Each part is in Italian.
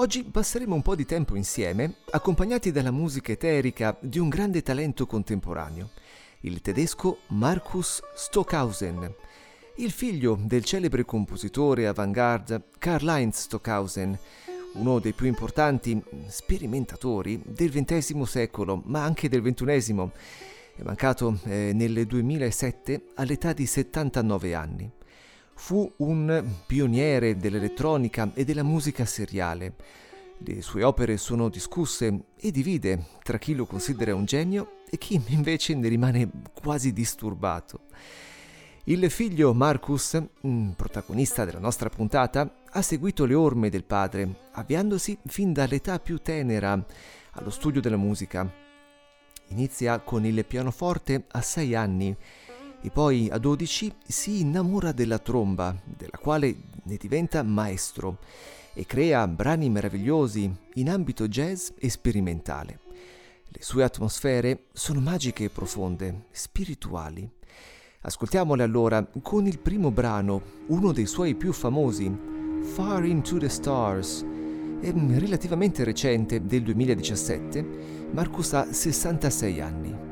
Oggi passeremo un po' di tempo insieme, accompagnati dalla musica eterica di un grande talento contemporaneo, il tedesco Markus Stockhausen, il figlio del celebre compositore avant-garde Karl-Heinz Stockhausen, uno dei più importanti sperimentatori del XX secolo, ma anche del XXI. È mancato eh, nel 2007 all'età di 79 anni. Fu un pioniere dell'elettronica e della musica seriale. Le sue opere sono discusse e divide tra chi lo considera un genio e chi invece ne rimane quasi disturbato. Il figlio Marcus, protagonista della nostra puntata, ha seguito le orme del padre, avviandosi fin dall'età più tenera allo studio della musica. Inizia con il pianoforte a 6 anni e poi a 12 si innamora della tromba, della quale ne diventa maestro e crea brani meravigliosi in ambito jazz e sperimentale. Le sue atmosfere sono magiche e profonde, spirituali. Ascoltiamole allora con il primo brano, uno dei suoi più famosi, Far Into the Stars. Relativamente recente, del 2017. Marcus ha 66 anni.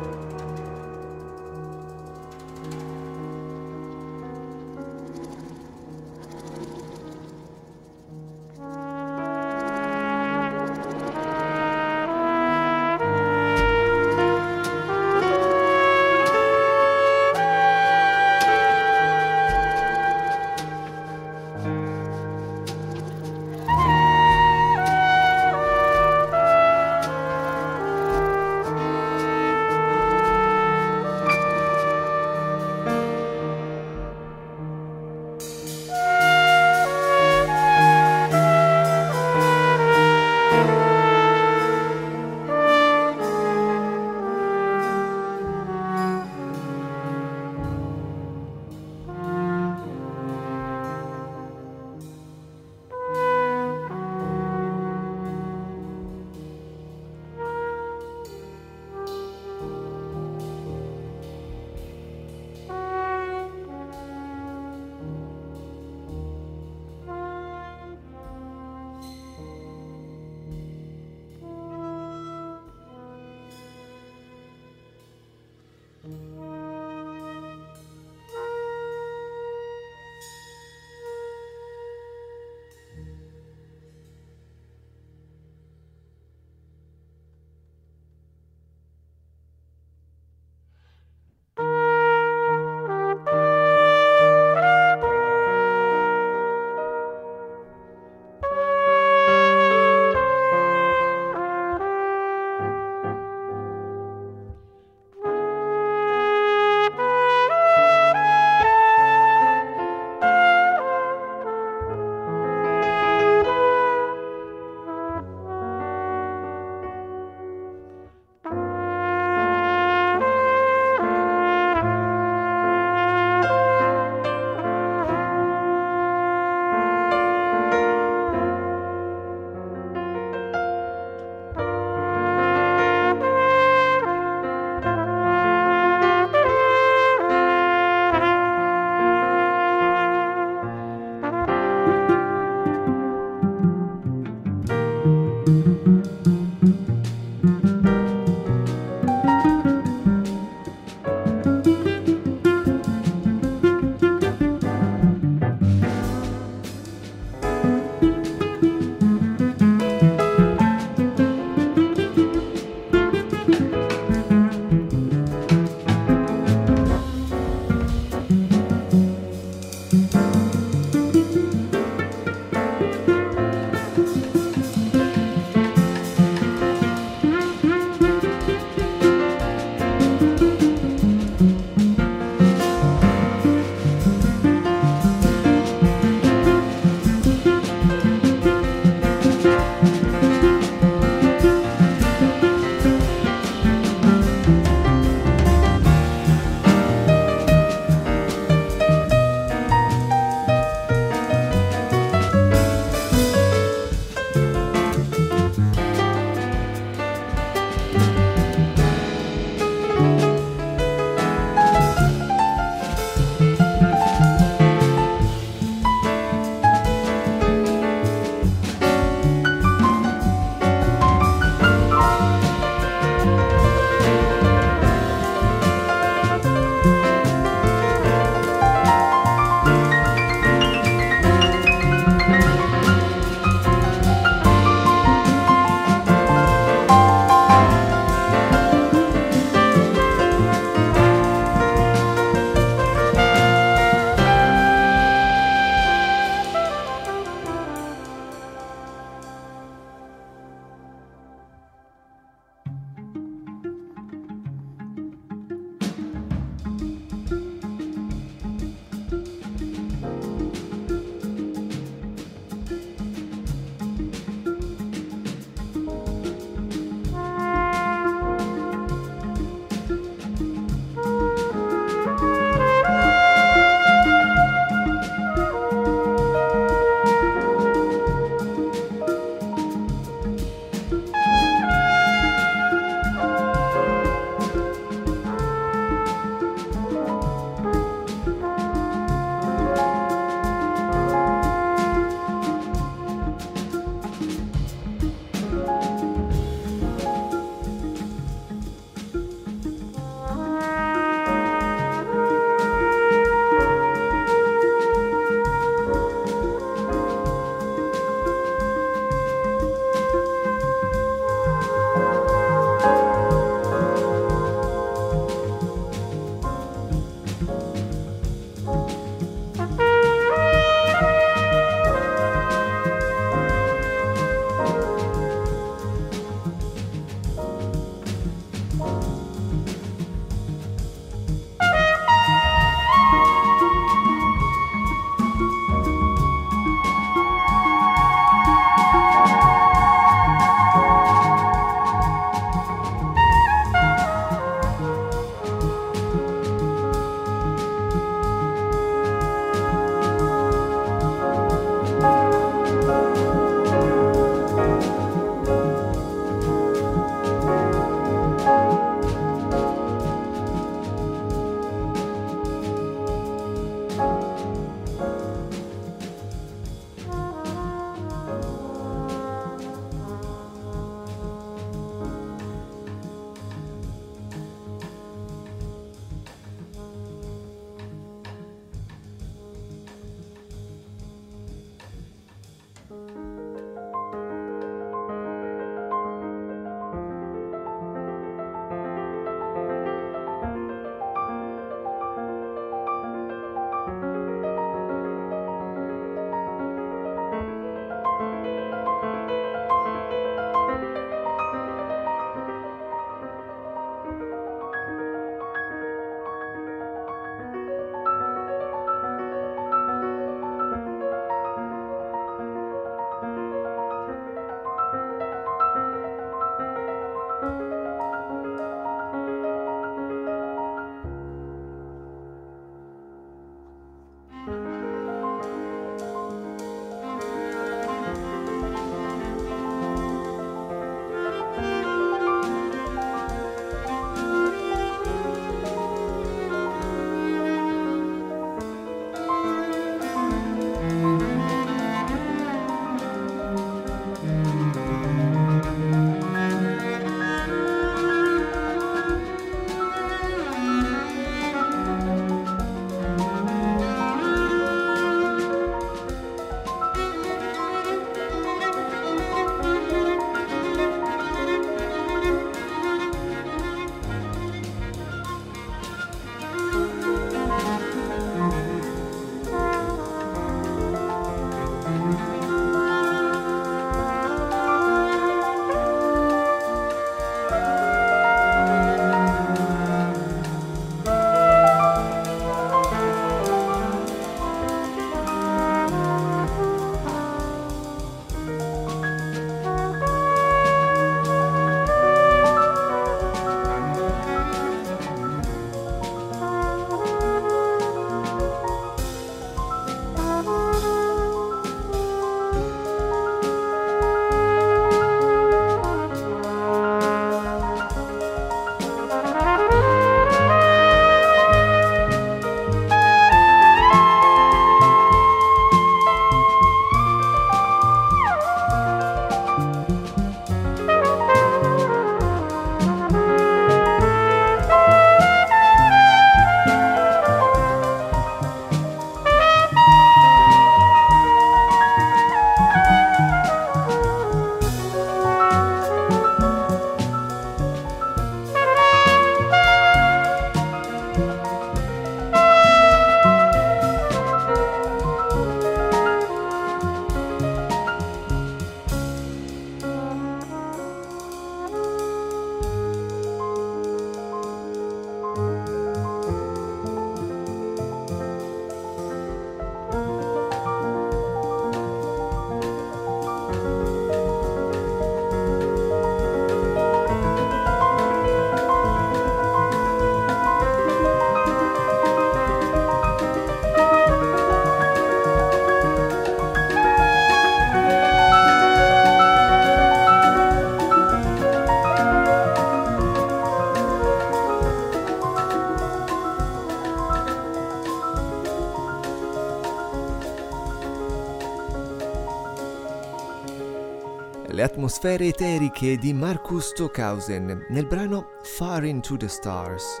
Atmosfere eteriche di Marcus Stockhausen nel brano Far Into the Stars.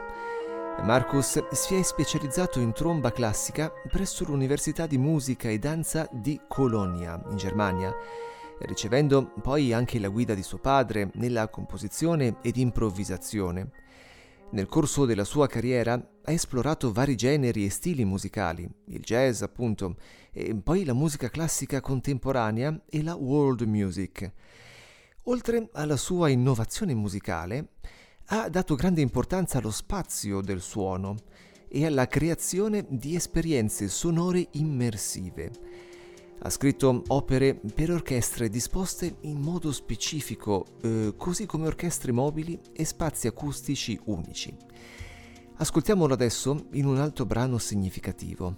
Marcus si è specializzato in tromba classica presso l'Università di Musica e Danza di Colonia, in Germania, ricevendo poi anche la guida di suo padre nella composizione ed improvvisazione. Nel corso della sua carriera ha esplorato vari generi e stili musicali, il jazz appunto, e poi la musica classica contemporanea e la world music. Oltre alla sua innovazione musicale, ha dato grande importanza allo spazio del suono e alla creazione di esperienze sonore immersive. Ha scritto opere per orchestre disposte in modo specifico, eh, così come orchestre mobili e spazi acustici unici. Ascoltiamolo adesso in un altro brano significativo,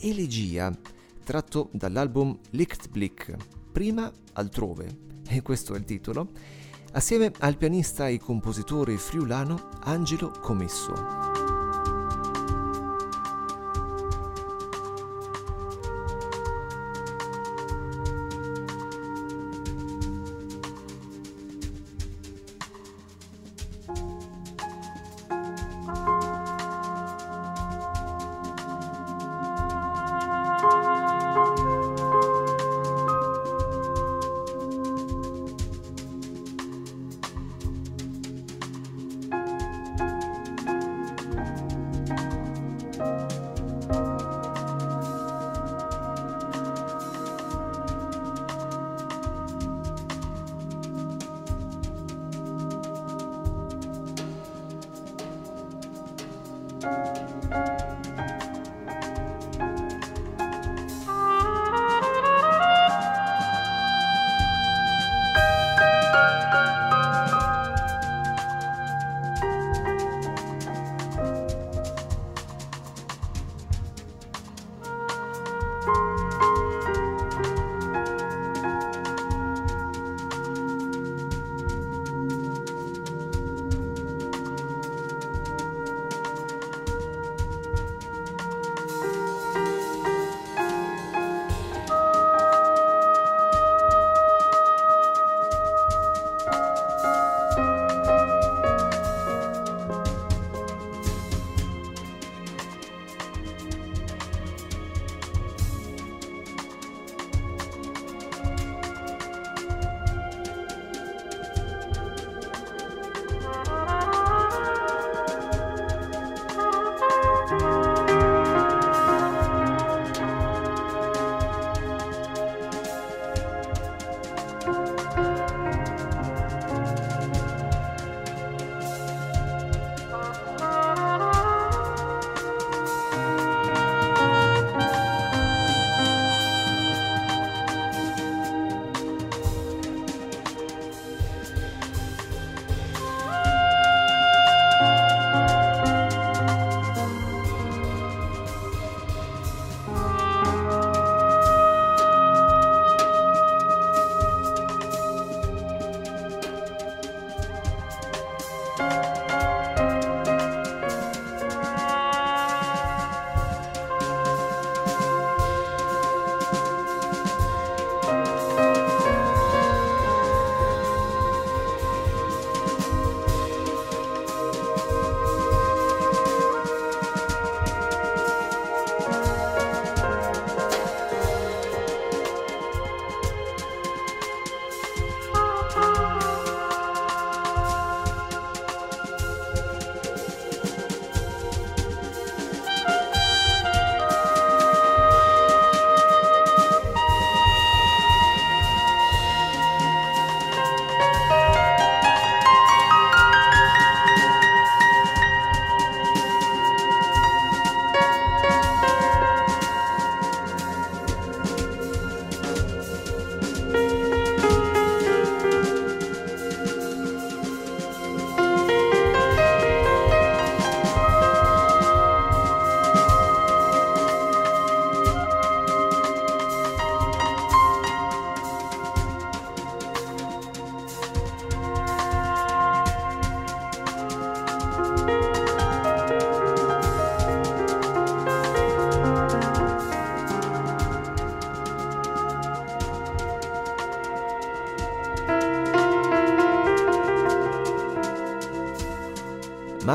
Elegia, tratto dall'album Lichtblick, prima altrove, e questo è il titolo, assieme al pianista e compositore friulano Angelo Comesso.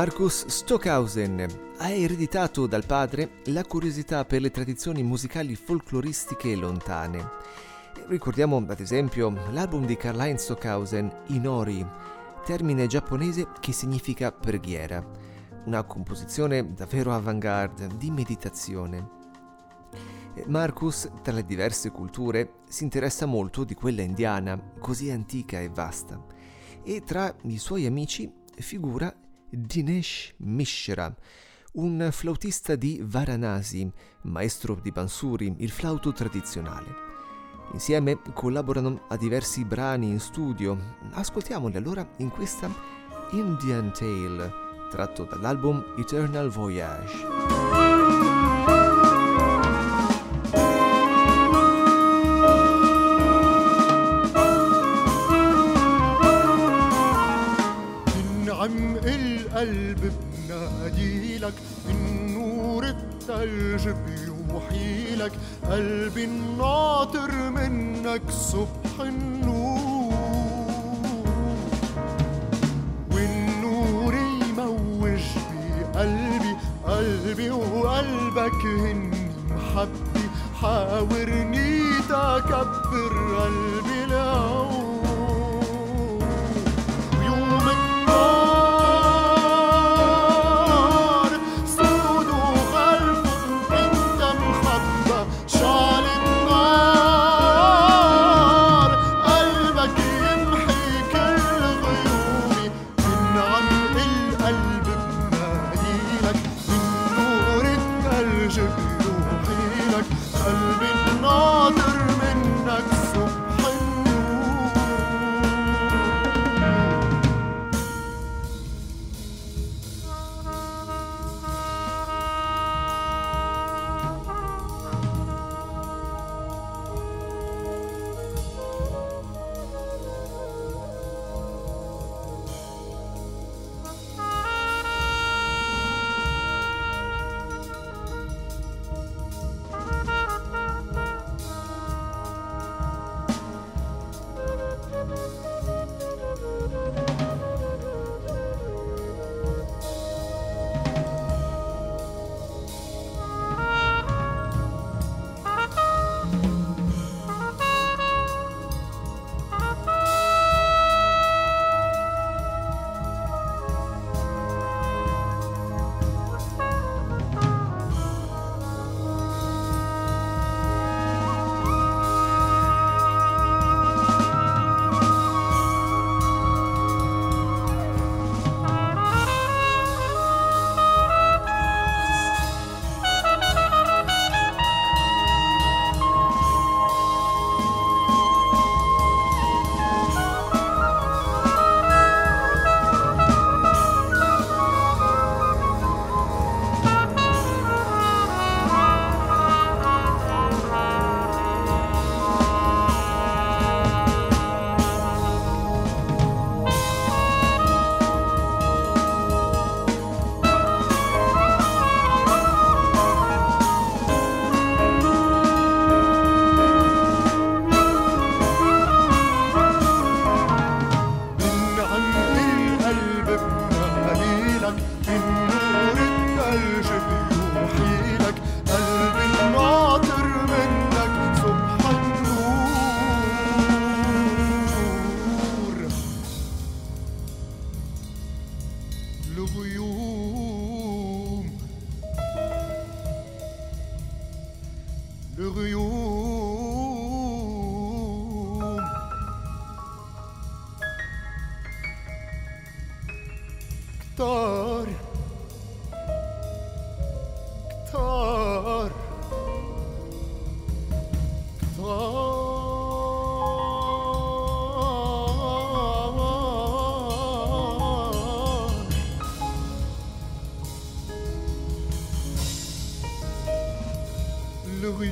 Marcus Stockhausen ha ereditato dal padre la curiosità per le tradizioni musicali folcloristiche lontane. Ricordiamo ad esempio l'album di Karl-Heinz Stockhausen, Inori, termine giapponese che significa preghiera, una composizione davvero avant-garde di meditazione. Marcus, tra le diverse culture, si interessa molto di quella indiana, così antica e vasta, e tra i suoi amici figura Dinesh Mishra, un flautista di Varanasi, maestro di Bansuri, il flauto tradizionale. Insieme collaborano a diversi brani in studio. Ascoltiamoli allora in questa Indian Tale, tratto dall'album Eternal Voyage. عمق القلب بناديلك من نور التلج بيوحي لك. قلبي الناطر منك صبح النور. والنور يموج بقلبي قلبي وقلبك هني محبي. حاورني تكبر قلبي العود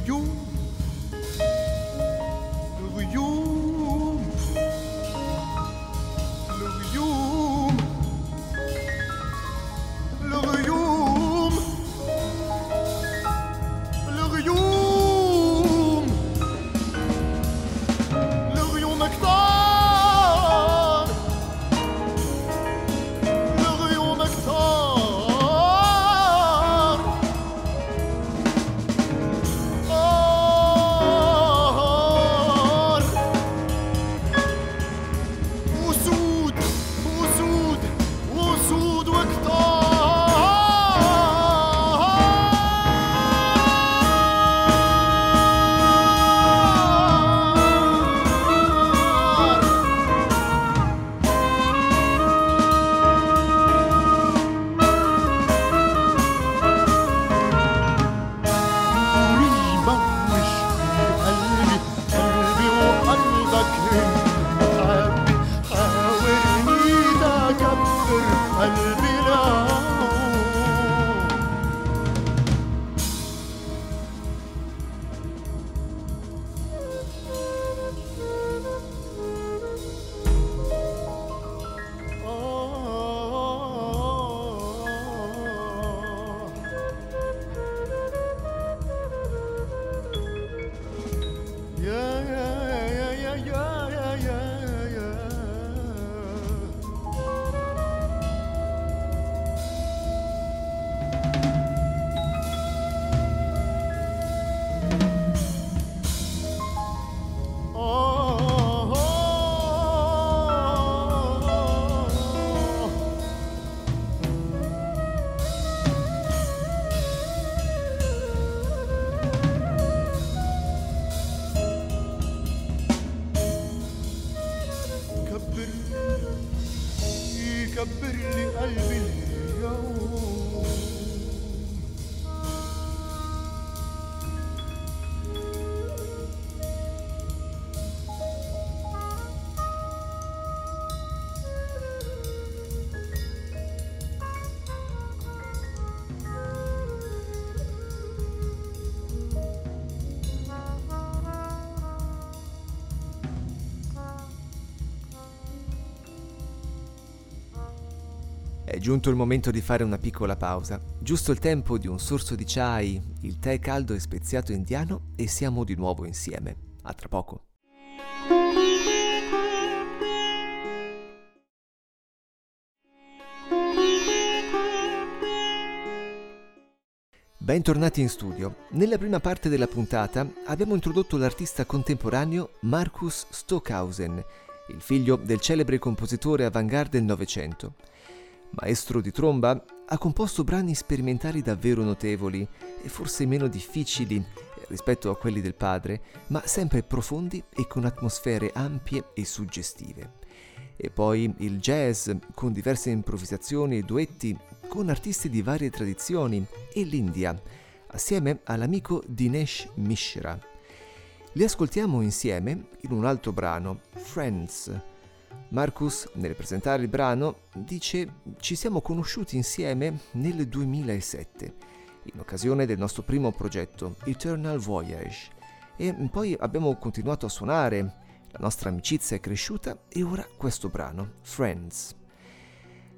you. Giunto il momento di fare una piccola pausa, giusto il tempo di un sorso di chai, il tè caldo e speziato indiano e siamo di nuovo insieme. A tra poco. Bentornati in studio. Nella prima parte della puntata abbiamo introdotto l'artista contemporaneo Marcus Stockhausen, il figlio del celebre compositore avant-garde del Novecento. Maestro di tromba, ha composto brani sperimentali davvero notevoli e forse meno difficili rispetto a quelli del padre, ma sempre profondi e con atmosfere ampie e suggestive. E poi il jazz, con diverse improvvisazioni e duetti con artisti di varie tradizioni, e l'India, assieme all'amico Dinesh Mishra. Li ascoltiamo insieme in un altro brano, Friends. Marcus, nel presentare il brano, dice ci siamo conosciuti insieme nel 2007, in occasione del nostro primo progetto, Eternal Voyage, e poi abbiamo continuato a suonare, la nostra amicizia è cresciuta e ora questo brano, Friends.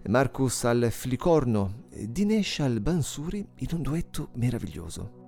Marcus al flicorno, Dinesh al bansuri in un duetto meraviglioso.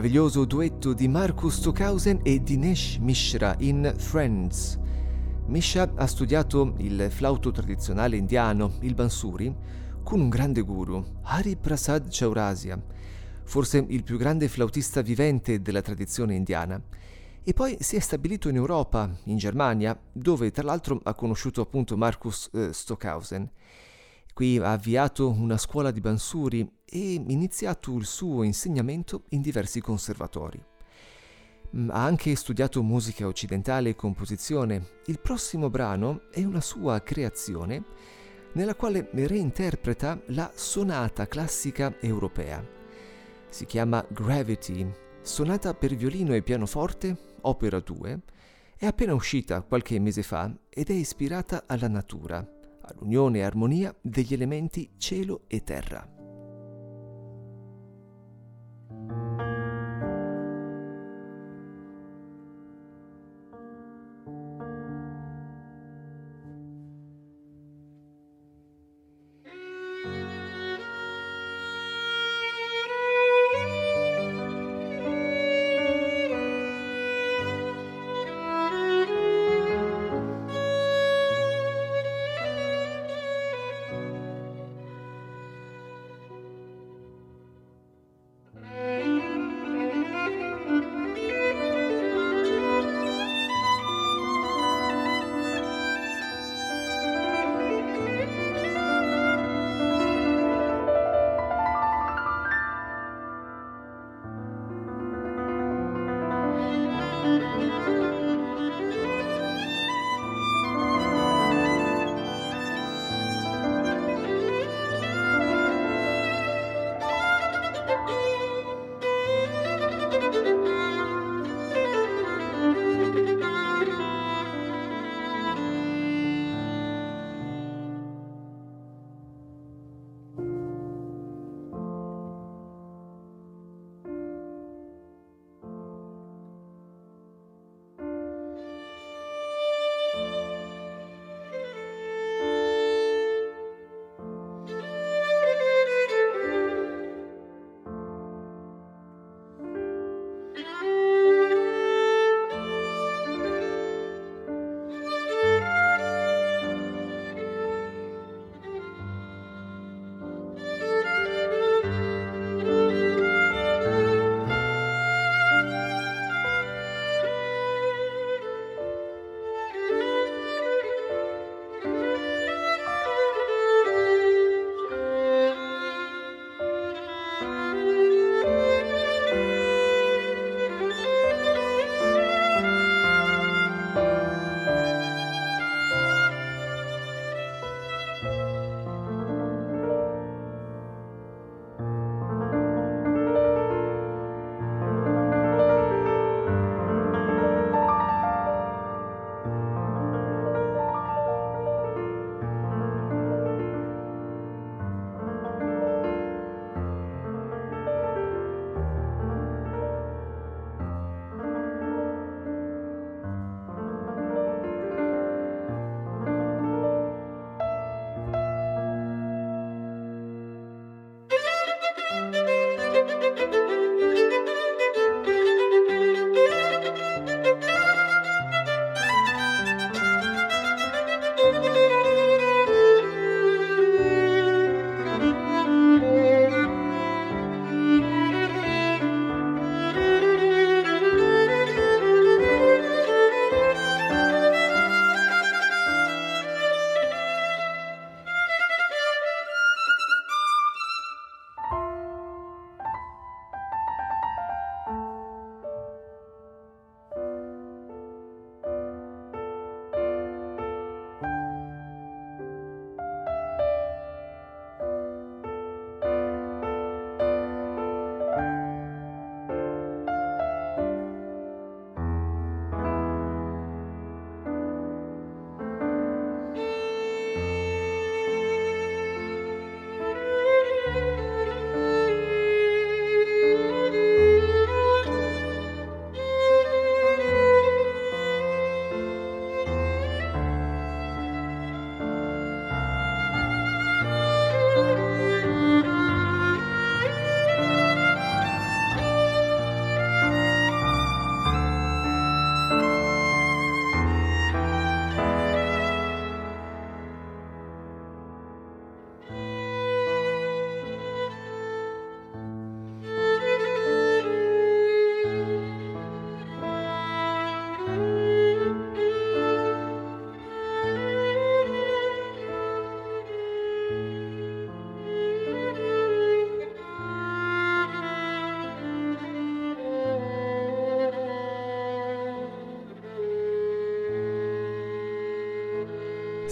Meraviglioso duetto di Marcus Stockhausen e Dinesh Mishra in Friends. Mishra ha studiato il flauto tradizionale indiano, il bansuri, con un grande guru, Hari Prasad Chaurasia, forse il più grande flautista vivente della tradizione indiana, e poi si è stabilito in Europa, in Germania, dove tra l'altro ha conosciuto appunto Marcus eh, Stockhausen. Qui ha avviato una scuola di bansuri e iniziato il suo insegnamento in diversi conservatori. Mm, Ha anche studiato musica occidentale e composizione. Il prossimo brano è una sua creazione nella quale reinterpreta la sonata classica europea. Si chiama Gravity, sonata per violino e pianoforte, opera 2, è appena uscita qualche mese fa ed è ispirata alla natura, all'unione e armonia degli elementi cielo e terra.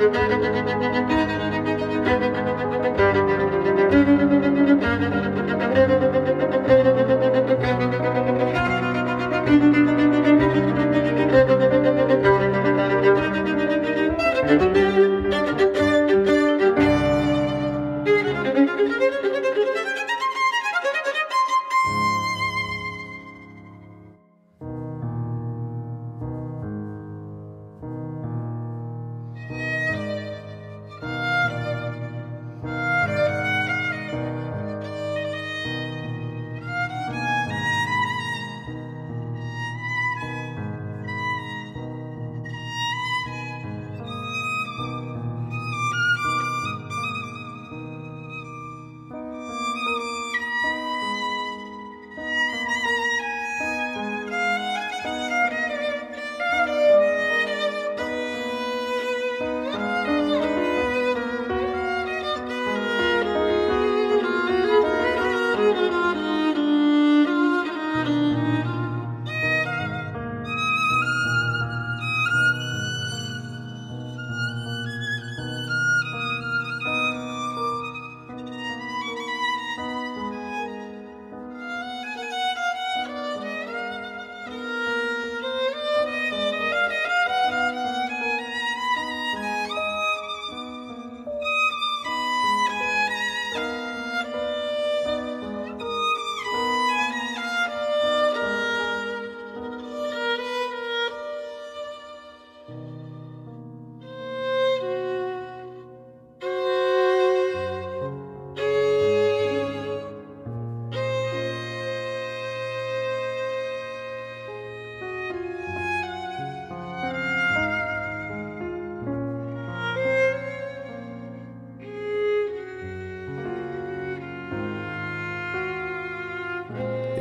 Thank you.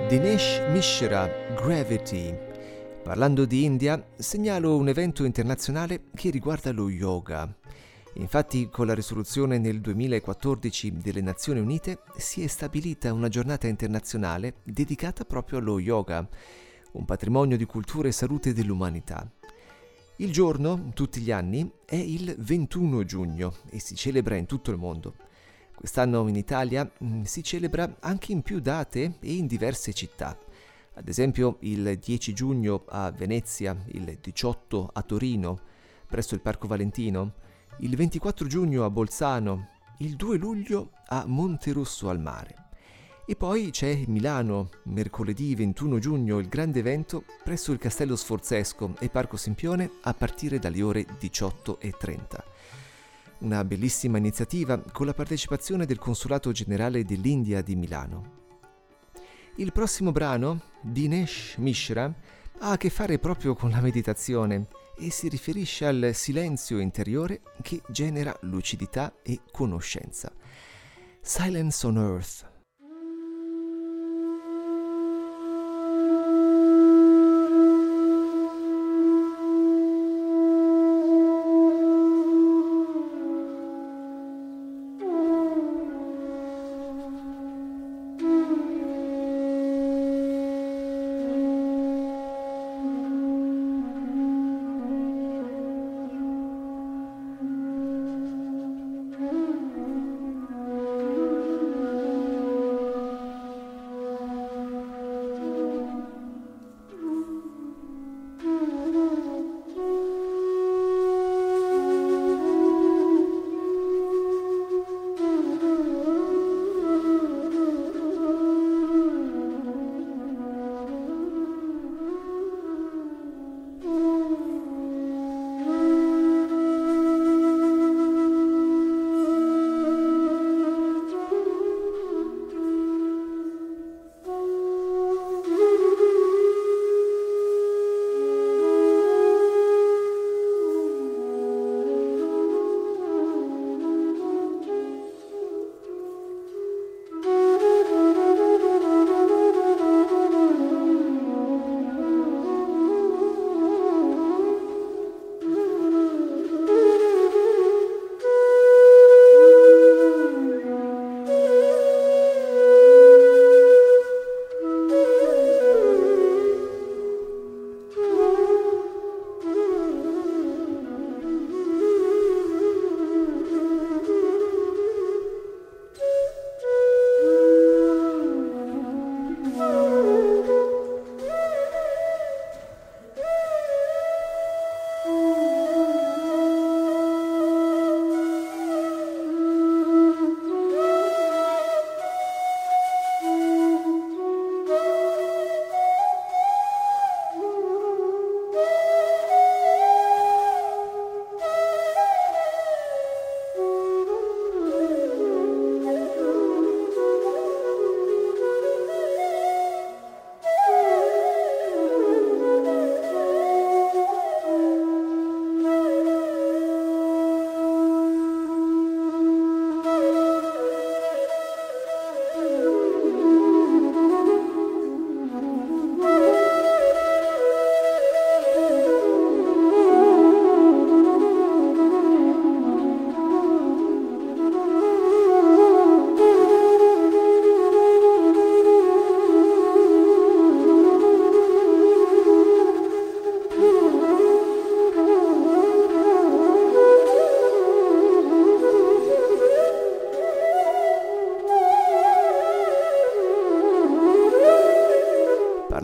Dinesh Mishra, Gravity. Parlando di India, segnalo un evento internazionale che riguarda lo yoga. Infatti, con la risoluzione nel 2014 delle Nazioni Unite si è stabilita una giornata internazionale dedicata proprio allo yoga, un patrimonio di cultura e salute dell'umanità. Il giorno, tutti gli anni, è il 21 giugno e si celebra in tutto il mondo. Quest'anno in Italia mm, si celebra anche in più date e in diverse città. Ad esempio il 10 giugno a Venezia, il 18 a Torino, presso il Parco Valentino, il 24 giugno a Bolzano, il 2 luglio a Monterosso al mare. E poi c'è Milano, mercoledì 21 giugno, il grande evento presso il Castello Sforzesco e Parco Sempione a partire dalle ore 18.30. Una bellissima iniziativa con la partecipazione del Consolato Generale dell'India di Milano. Il prossimo brano, Dinesh Mishra, ha a che fare proprio con la meditazione e si riferisce al silenzio interiore che genera lucidità e conoscenza. Silence on Earth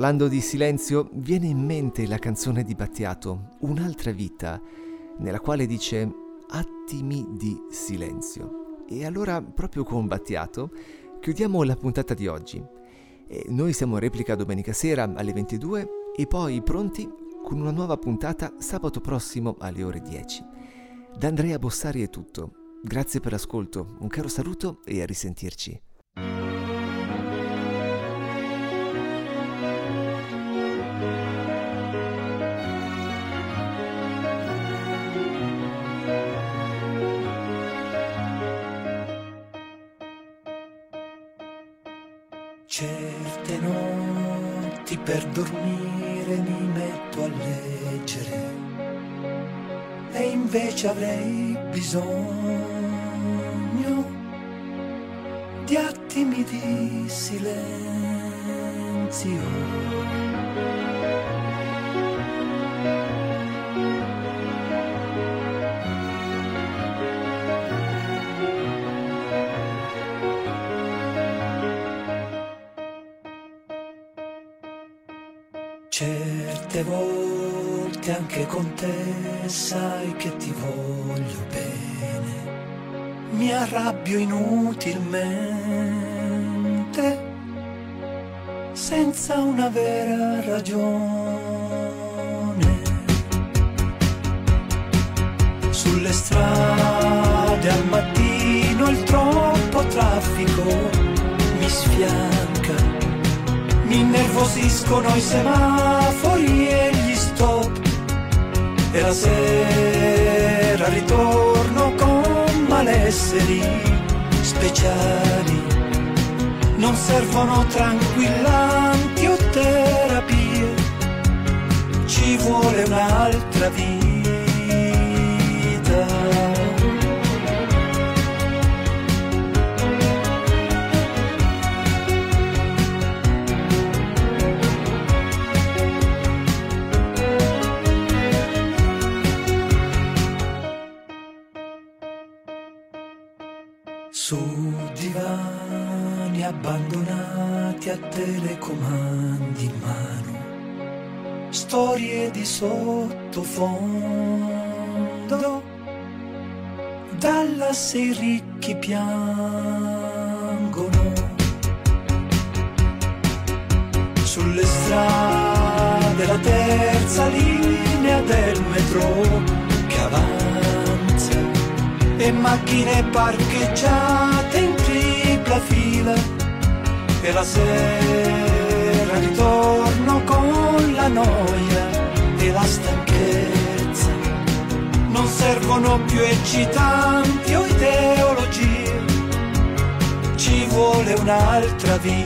Parlando di silenzio, viene in mente la canzone di Battiato, Un'altra vita, nella quale dice attimi di silenzio. E allora, proprio con Battiato, chiudiamo la puntata di oggi. E noi siamo in replica domenica sera alle 22 e poi pronti con una nuova puntata sabato prossimo alle ore 10. Da Andrea Bossari è tutto. Grazie per l'ascolto, un caro saluto e a risentirci. invece avrei bisogno di attimi di silenzio. Certe volte anche con te sai che ti voglio bene. Mi arrabbio inutilmente, senza una vera ragione. Sulle strade al mattino il troppo traffico mi sfianca mi innervosiscono i semafori e la sera ritorno con malesseri speciali. Non servono tranquillanti o terapie ci vuole un'altra vita telecomandi in mano, storie di sottofondo, dalla se ricchi piangono. Sulle strade la terza linea del metro che avanza. E macchine parcheggiate in tripla fila. E la sera ritorno con la noia e la stanchezza. Non servono più eccitanti o ideologie ci vuole un'altra vita